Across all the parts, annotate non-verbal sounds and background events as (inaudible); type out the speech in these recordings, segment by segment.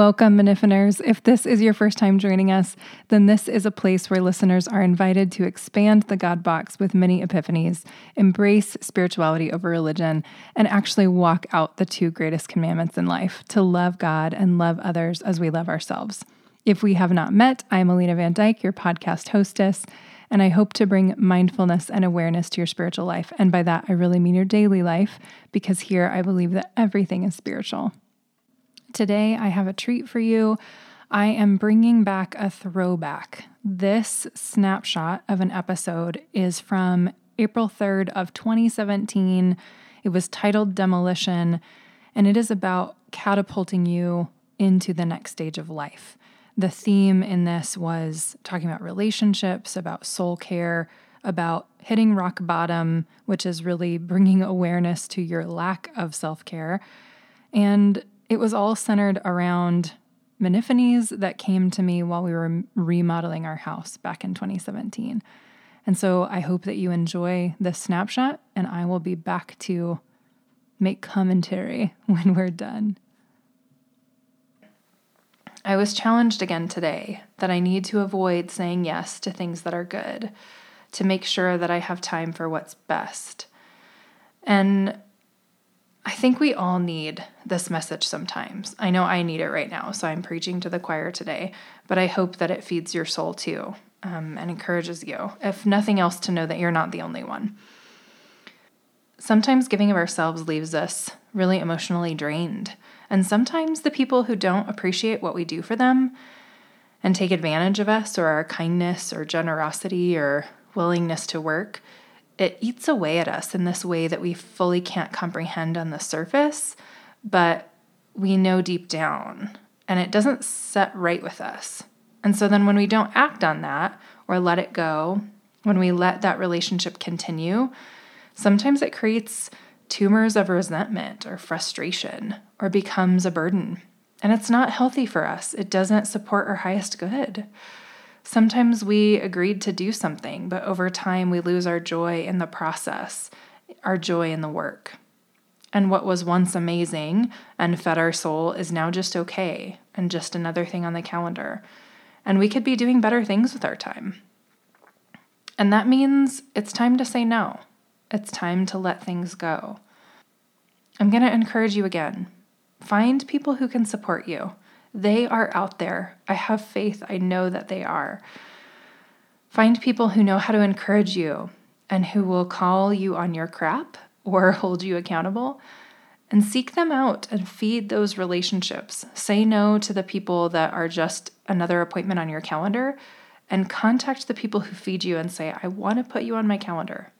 Welcome, Minifiners. If this is your first time joining us, then this is a place where listeners are invited to expand the God box with many epiphanies, embrace spirituality over religion, and actually walk out the two greatest commandments in life to love God and love others as we love ourselves. If we have not met, I am Alena Van Dyke, your podcast hostess, and I hope to bring mindfulness and awareness to your spiritual life. And by that, I really mean your daily life, because here I believe that everything is spiritual. Today, I have a treat for you. I am bringing back a throwback. This snapshot of an episode is from April 3rd of 2017. It was titled Demolition, and it is about catapulting you into the next stage of life. The theme in this was talking about relationships, about soul care, about hitting rock bottom, which is really bringing awareness to your lack of self care, and it was all centered around Miniphanies that came to me while we were remodeling our house back in 2017. And so I hope that you enjoy this snapshot, and I will be back to make commentary (laughs) when we're done. I was challenged again today that I need to avoid saying yes to things that are good, to make sure that I have time for what's best. And I think we all need this message sometimes. I know I need it right now, so I'm preaching to the choir today, but I hope that it feeds your soul too um, and encourages you, if nothing else, to know that you're not the only one. Sometimes giving of ourselves leaves us really emotionally drained, and sometimes the people who don't appreciate what we do for them and take advantage of us or our kindness or generosity or willingness to work it eats away at us in this way that we fully can't comprehend on the surface, but we know deep down, and it doesn't set right with us. And so then when we don't act on that or let it go, when we let that relationship continue, sometimes it creates tumors of resentment or frustration or becomes a burden. And it's not healthy for us. It doesn't support our highest good. Sometimes we agreed to do something, but over time we lose our joy in the process, our joy in the work. And what was once amazing and fed our soul is now just okay and just another thing on the calendar. And we could be doing better things with our time. And that means it's time to say no. It's time to let things go. I'm going to encourage you again find people who can support you. They are out there. I have faith. I know that they are. Find people who know how to encourage you and who will call you on your crap or (laughs) hold you accountable. And seek them out and feed those relationships. Say no to the people that are just another appointment on your calendar and contact the people who feed you and say, I want to put you on my calendar.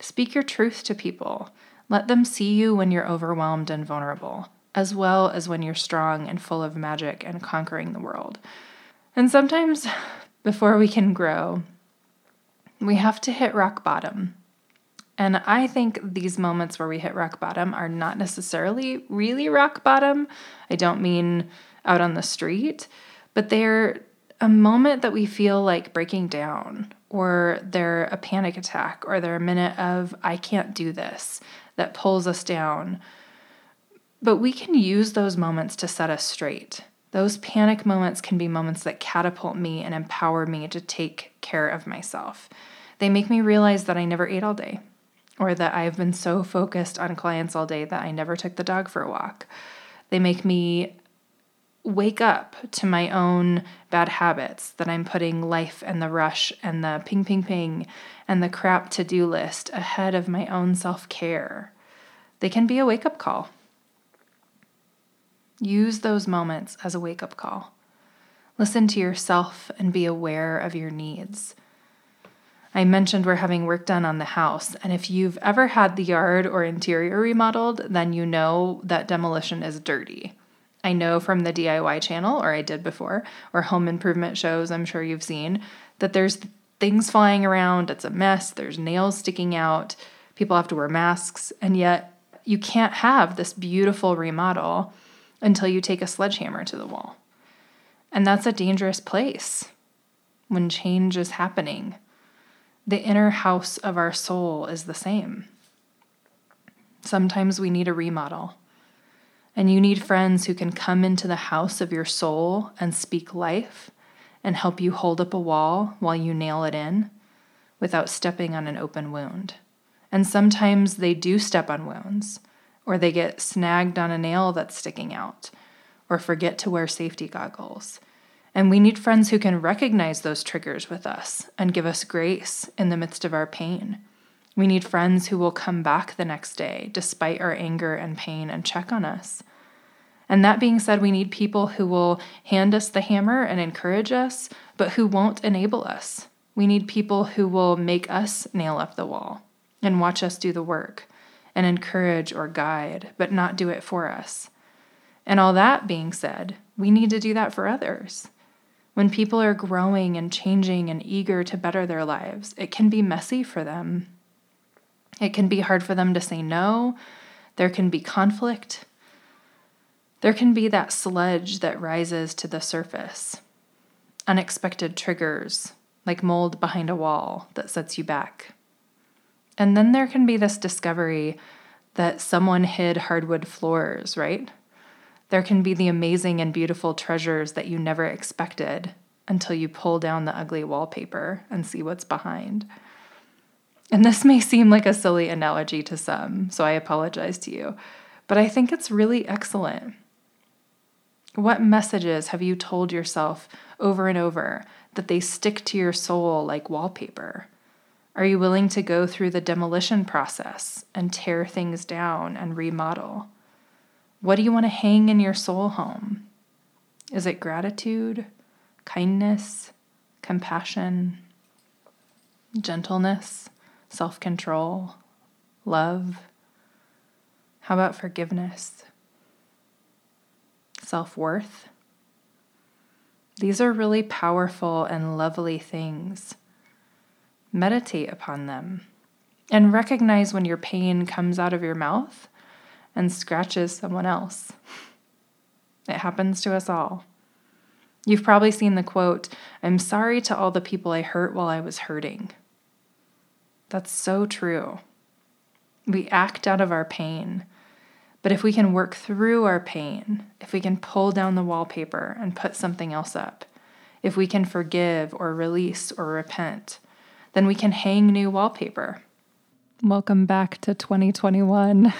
Speak your truth to people. Let them see you when you're overwhelmed and vulnerable as well as when you're strong and full of magic and conquering the world. And sometimes, (laughs) before we can grow, we have to hit rock bottom. And I think these moments where we hit rock bottom are not necessarily really rock bottom. I don't mean out on the street, but they're a moment that we feel like breaking down, or they're a panic attack, or they're a minute of, I can't do this, that pulls us down but we can use those moments to set us straight. Those panic moments can be moments that catapult me and empower me to take care of myself. They make me realize that I never ate all day, or that I've been so focused on clients all day that I never took the dog for a walk. They make me wake up to my own bad habits that I'm putting life and the rush and the ping, ping, ping and the crap to do list ahead of my own self care. They can be a wake up call. Use those moments as a wake up call. Listen to yourself and be aware of your needs. I mentioned we're having work done on the house, and if you've ever had the yard or interior remodeled, then you know that demolition is dirty. I know from the DIY channel, or I did before, or home improvement shows I'm sure you've seen, that there's things flying around, it's a mess, there's nails sticking out, people have to wear masks, and yet you can't have this beautiful remodel until you take a sledgehammer to the wall. And that's a dangerous place when change is happening. The inner house of our soul is the same. Sometimes we need a remodel. And you need friends who can come into the house of your soul and speak life and help you hold up a wall while you nail it in without stepping on an open wound. And sometimes they do step on wounds, or they get snagged on a nail that's sticking out, or forget to wear safety goggles. And we need friends who can recognize those triggers with us and give us grace in the midst of our pain. We need friends who will come back the next day despite our anger and pain and check on us. And that being said, we need people who will hand us the hammer and encourage us, but who won't enable us. We need people who will make us nail up the wall and watch us do the work and encourage or guide, but not do it for us. And all that being said, we need to do that for others. When people are growing and changing and eager to better their lives, it can be messy for them. It can be hard for them to say no. There can be conflict. There can be that sludge that rises to the surface, unexpected triggers, like mold behind a wall that sets you back. And then there can be this discovery that someone hid hardwood floors, right? There can be the amazing and beautiful treasures that you never expected until you pull down the ugly wallpaper and see what's behind. And this may seem like a silly analogy to some, so I apologize to you, but I think it's really excellent. What messages have you told yourself over and over that they stick to your soul like wallpaper? Are you willing to go through the demolition process and tear things down and remodel? What do you want to hang in your soul home? Is it gratitude, kindness, compassion, gentleness, self control, love? How about forgiveness, self worth? These are really powerful and lovely things. Meditate upon them and recognize when your pain comes out of your mouth and scratches someone else. It happens to us all. You've probably seen the quote, I'm sorry to all the people I hurt while I was hurting. That's so true. We act out of our pain. But if we can work through our pain, if we can pull down the wallpaper and put something else up, if we can forgive or release or repent, then we can hang new wallpaper. Welcome back to 2021.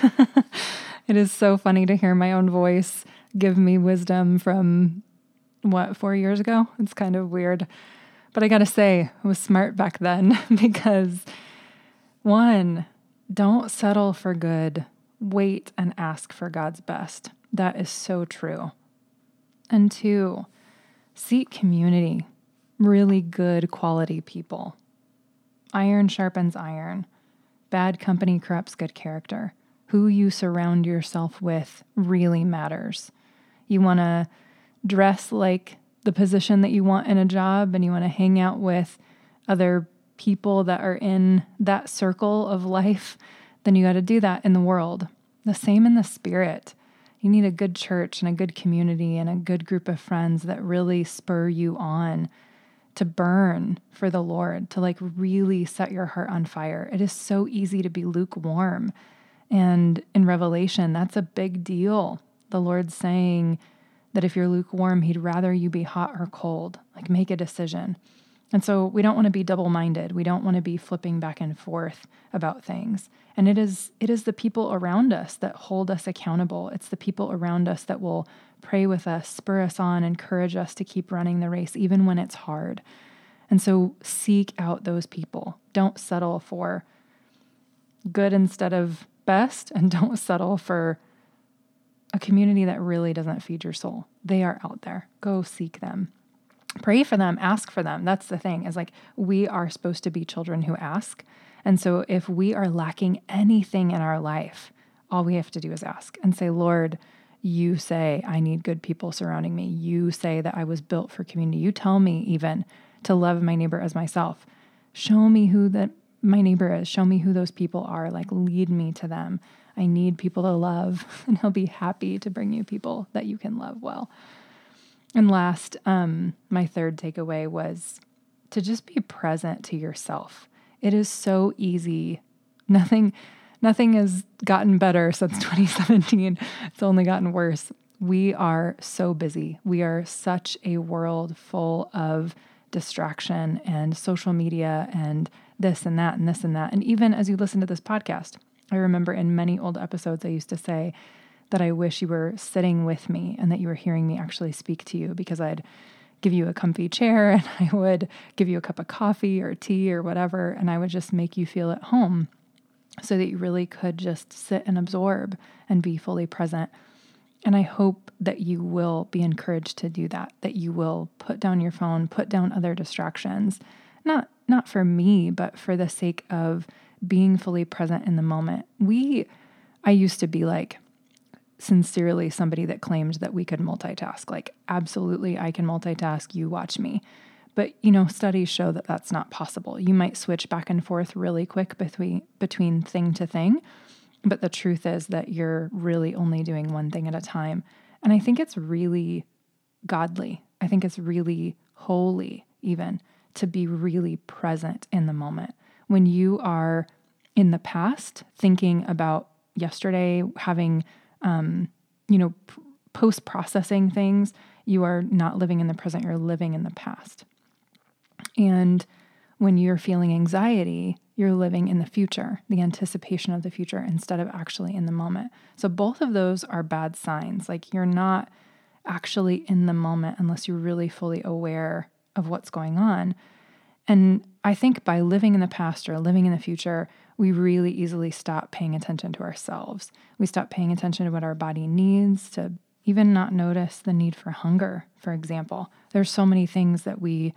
(laughs) it is so funny to hear my own voice give me wisdom from what, four years ago? It's kind of weird. But I gotta say, I was smart back then (laughs) because one, don't settle for good. Wait and ask for God's best. That is so true. And two, seek community, really good quality people. Iron sharpens iron. Bad company corrupts good character. Who you surround yourself with really matters. You want to dress like the position that you want in a job and you want to hang out with other people that are in that circle of life, then you got to do that in the world. The same in the spirit. You need a good church and a good community and a good group of friends that really spur you on to burn for the Lord, to like really set your heart on fire. It is so easy to be lukewarm. And in Revelation, that's a big deal. The Lord's saying that if you're lukewarm, He'd rather you be hot or cold. Like, make a decision. And so we don't want to be double-minded. We don't want to be flipping back and forth about things. And it is it is the people around us that hold us accountable. It's the people around us that will pray with us, spur us on, encourage us to keep running the race, even when it's hard. And so seek out those people. Don't settle for good instead of best, and (laughs) don't settle for a community that really doesn't feed your soul. They are out there. Go seek them. Pray for them, ask for them. That's the thing, is like we are supposed to be children who ask. And so if we are lacking anything in our life, all we have to do is ask and say, Lord, you say I need good people surrounding me. You say that I was built for community. You tell me even to love my neighbor as myself. Show me who that my neighbor is. Show me who those people are. Like lead me to them. I need people to love, (laughs) and he'll be happy to bring you people that you can love well. And last, um, my third takeaway was to just be present to yourself. It is so easy. Nothing nothing has gotten better since (laughs) 2017. It's only gotten worse. We are so busy. We are such a world full of distraction and social media and this and that and this and that. And even as you listen to this podcast, I remember in many old episodes, I used to say that I wish you were sitting with me and that you were hearing me actually speak to you because I'd give you a comfy chair (laughs) and I would give you a cup of coffee or tea or whatever, and I would just make you feel at home so that you really could just sit and absorb and be fully present. And I hope that you will be encouraged to do that, that you will put down your phone, put down other distractions, not not for me, but for the sake of being fully present in the moment. We I used to be like sincerely somebody that claimed that we could multitask. Like absolutely I can multitask, you watch me. But you know, studies show that that's not possible. You might switch back and forth really quick between between thing to thing, but the truth is that you're really only doing one thing at a time. And I think it's really godly. I think it's really holy even to be really present in the moment. When you are in the past thinking about yesterday, having um, you know, post processing things, you are not living in the present, you're living in the past. And when you're feeling anxiety, you're living in the future, the anticipation of the future, instead of actually in the moment. So, both of those are bad signs. Like, you're not actually in the moment unless you're really fully aware of what's going on. And I think by living in the past or living in the future, we really easily stop paying attention to ourselves. We stop paying attention to what our body needs, to even not notice the need for hunger, for example. There's so many things that we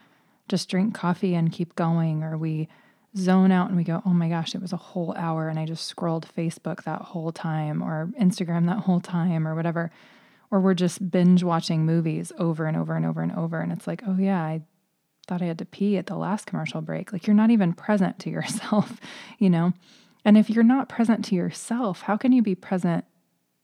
just drink coffee and keep going, or we zone out and we go, oh my gosh, it was a whole hour and I just scrolled Facebook that whole time, or Instagram that whole time, or whatever. Or we're just binge watching movies over and over and over and over. And it's like, oh yeah, I thought I had to pee at the last commercial break. Like you're not even present to yourself, (laughs) you know? And if you're not present to yourself, how can you be present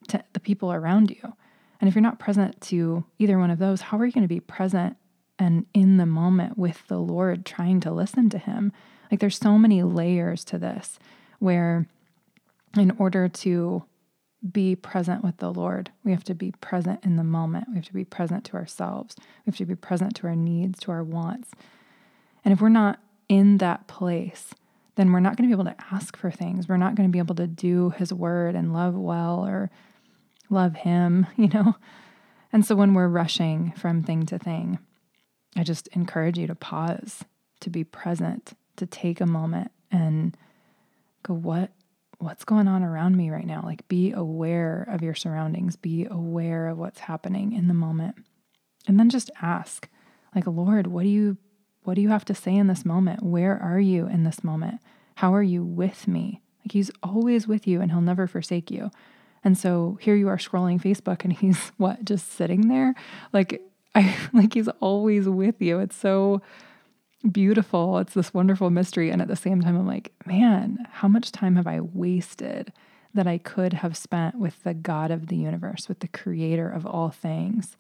to the people around you? And if you're not present to either one of those, how are you going to be present and in the moment with the Lord trying to listen to Him? Like there's so many layers to this where, in order to be present with the Lord. We have to be present in the moment. We have to be present to ourselves. We have to be present to our needs, to our wants. And if we're not in that place, then we're not going to be able to ask for things. We're not going to be able to do His word and love well or love Him, (laughs) you know? And so when we're rushing from thing to thing, I just encourage you to pause, to be present, to take a moment and go, what what's going on around me right now? Like, be aware of your surroundings, be aware of what's happening in the moment. And then just ask, like, Lord, what do you what do you have to say in this moment? Where are you in this moment? How are you with me? Like he's always with you and he'll never forsake you. And so here you are scrolling Facebook and (laughs) he's what, just sitting there? Like I (laughs) like he's always with you. It's so beautiful. It's this wonderful mystery. And at the same time, I'm like, man, how much time have I wasted that I could have spent with the God of the universe, with the creator of all things?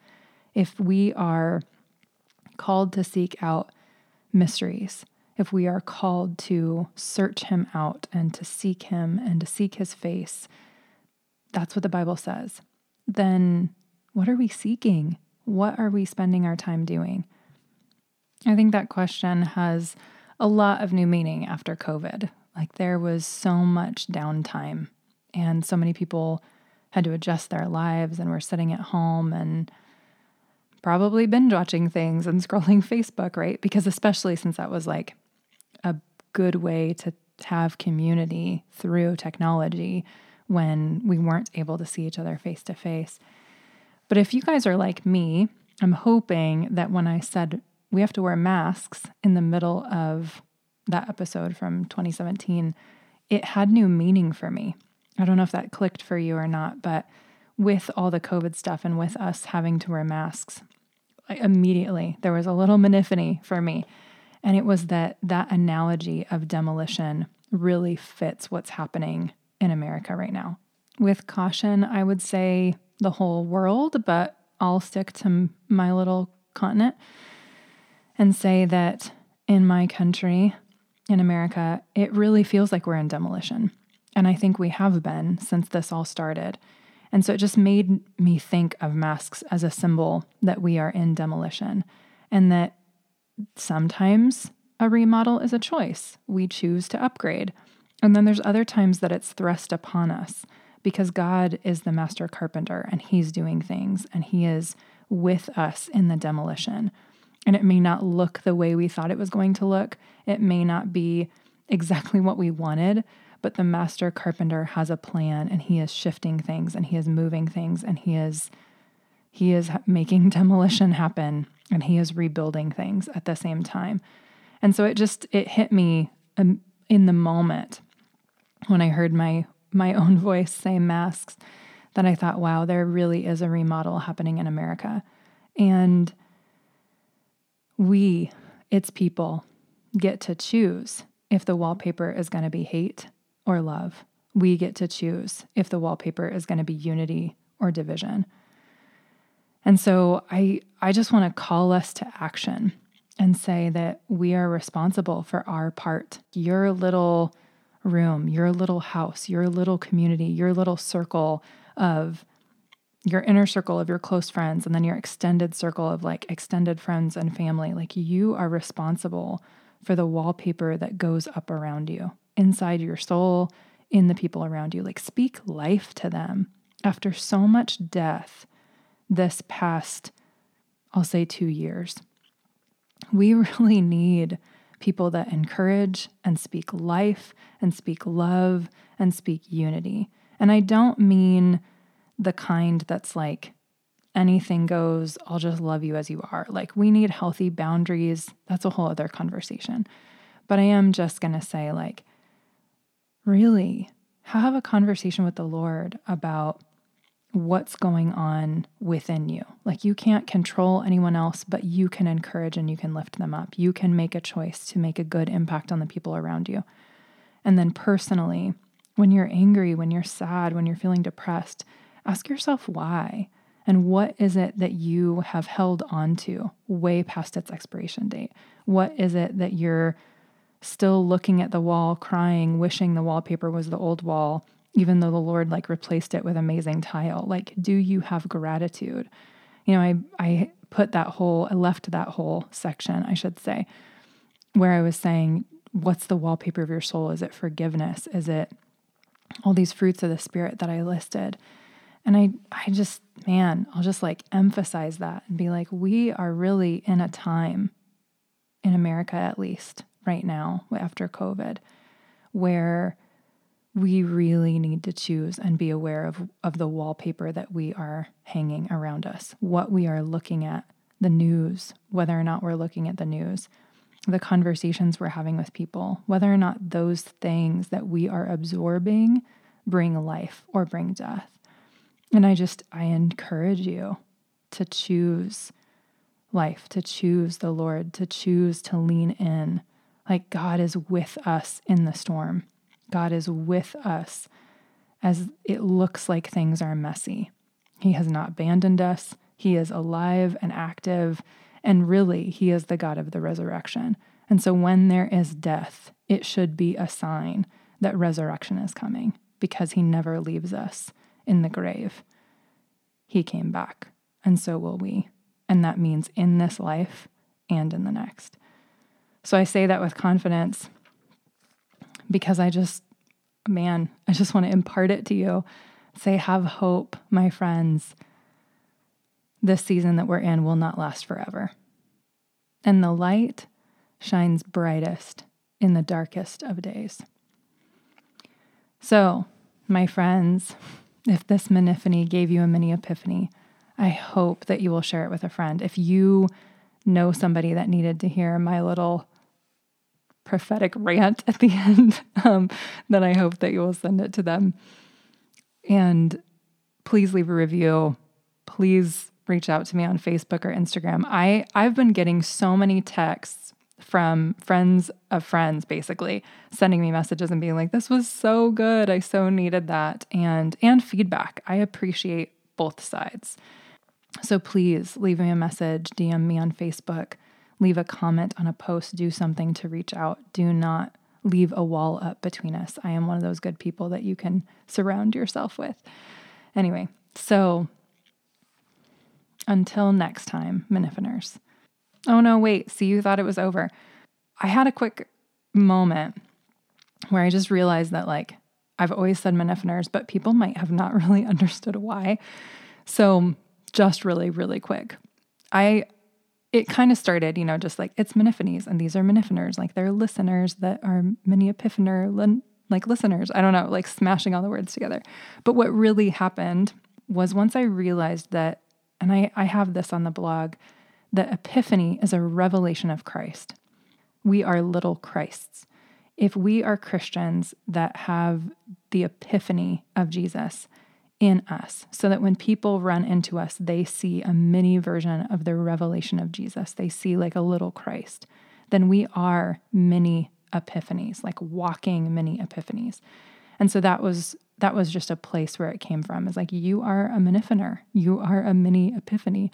If we are called to seek out mysteries, if we are called to search him out and to seek him and to seek his face, that's what the Bible says, then what are we seeking? What are we spending our time doing? I think that question has a lot of new meaning after COVID. Like there was so much downtime, and so many people had to adjust their lives and were sitting at home and probably binge watching things and (laughs) scrolling Facebook, right? Because especially since that was like a good way to have community through technology when we weren't able to see each other face to face. But if you guys are like me, I'm hoping that when I said we have to wear masks in the middle of that episode from 2017, it had new meaning for me. I don't know if that clicked for you or not, but with all the COVID stuff and with us having to wear masks, immediately there was a little miniphany for me. And it was that that analogy of demolition really fits what's happening in America right now. With caution, I would say the whole world, but I'll stick to my little continent and say that in my country, in America, it really feels like we're in demolition. And I think we have been since this all started. And so it just made me think of masks as a symbol that we are in demolition and that sometimes a remodel is a choice. We choose to upgrade. And then there's other times that it's thrust upon us because God is the master carpenter and he's doing things and he is with us in the demolition. And it may not look the way we thought it was going to look. It may not be exactly what we wanted, but the master carpenter has a plan and he is shifting things and he is moving things and he is he is making (laughs) demolition happen and he is rebuilding things at the same time. And so it just it hit me um, in the moment when I heard my my (laughs) own voice say masks that I thought, wow, there really is a remodel happening in America. And we, its people, get to choose if the wallpaper is going to be hate or love. We get to choose if the wallpaper is going to be unity or division. And so I I just want to call us to action and say that we are responsible for our part. Your little room, your little house, your little community, your little circle of your inner circle of your close friends and then your extended circle of like extended friends and family. Like you are responsible for the wallpaper that goes up around you, inside your soul, in the people around you. Like speak life to them. After so much death this past, I'll say two years, we (laughs) really need people that encourage and speak life and speak love and speak unity. And I don't mean the kind that's like, anything goes, I'll just love you as you are. Like, we need healthy boundaries. That's a whole other conversation. But I am just going to say, like, really have a conversation with the Lord about what's going on within you. Like, you can't control anyone else, but you can encourage and you can lift them up. You can make a choice to make a good impact on the people around you. And then, personally, when you're angry, when you're sad, when you're feeling depressed, ask yourself why. And what is it that you have held on to way past its expiration date? What is it that you're still looking at the wall, crying, wishing the wallpaper was the old wall, even though the Lord like replaced it with amazing tile? Like, do you have gratitude? You know, I, I put that whole, I left that whole section, I should say, where I was saying, what's the wallpaper of your soul? Is it forgiveness? Is it all these fruits of the Spirit that I listed? And I, I just, man, I'll just like emphasize that and be like, we are really in a time in America, at least right now, after COVID, where we really need to choose and be aware of, of the wallpaper that we are hanging around us, what we are looking at, the news, whether or not we're looking at the news, the conversations we're having with people, whether or not those things that we are absorbing bring life or bring death. And I just, I encourage you to choose life, to choose the Lord, to choose to lean in. Like God is with us in the storm. God is with us as it looks like things are messy. He has not abandoned us. He is alive and active. And really, He is the God of the resurrection. And so when there is death, it should be a sign that resurrection is coming because He never leaves us in the grave. He came back, and so will we. And that means in this life and in the next. So I say that with confidence because I just, man, I just want to impart it to you. Say, have hope, my friends. This season that we're in will not last forever. And the light shines brightest in the darkest of days. So, my friends, if this miniphany gave you a mini epiphany, I hope that you will share it with a friend. If you know somebody that needed to hear my little prophetic rant at the (laughs) end, um, then I hope that you will send it to them. And please leave a review. Please reach out to me on Facebook or Instagram. I, I've been getting so many texts from friends of friends basically sending me messages and being like this was so good i so needed that and and feedback i appreciate both sides so please leave me a message dm me on facebook leave a comment on a post do something to reach out do not leave a wall up between us. I am one of those good people that you can surround yourself with. Anyway, so until next time, Minifiners. Oh no, wait, see, you thought it was over. I had a quick moment where I just realized that, like, I've always said Minifiners, but people might have not (laughs) really understood why. So, just really, really quick. I it kind of started, you know, just like it's Miniphanies and these are Minifiners, like they're listeners that are mini epiphaner like listeners. I don't know, like smashing all the words together. But what really happened was once I realized that, and I, I have this on the blog, that epiphany is a revelation of Christ. We are little Christs. If we are Christians that have the epiphany of Jesus, in us so that when people run into us, they see a mini version of the revelation of Jesus. They see like a little Christ. Then we are mini epiphanies, like walking mini epiphanies. And so that was that was just a place where it came from. Is like you are a minifiner, you are a mini epiphany.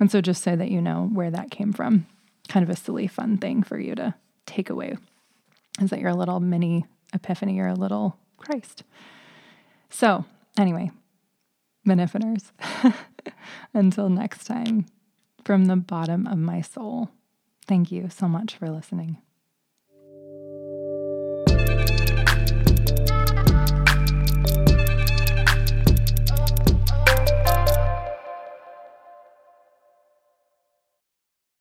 And so just so that you know where that came from, kind of a silly fun thing for you to take away is that you're a little mini epiphany, you're a little Christ. So Anyway, Minifiners, (laughs) until next time, from the bottom of my soul, thank you so much for listening.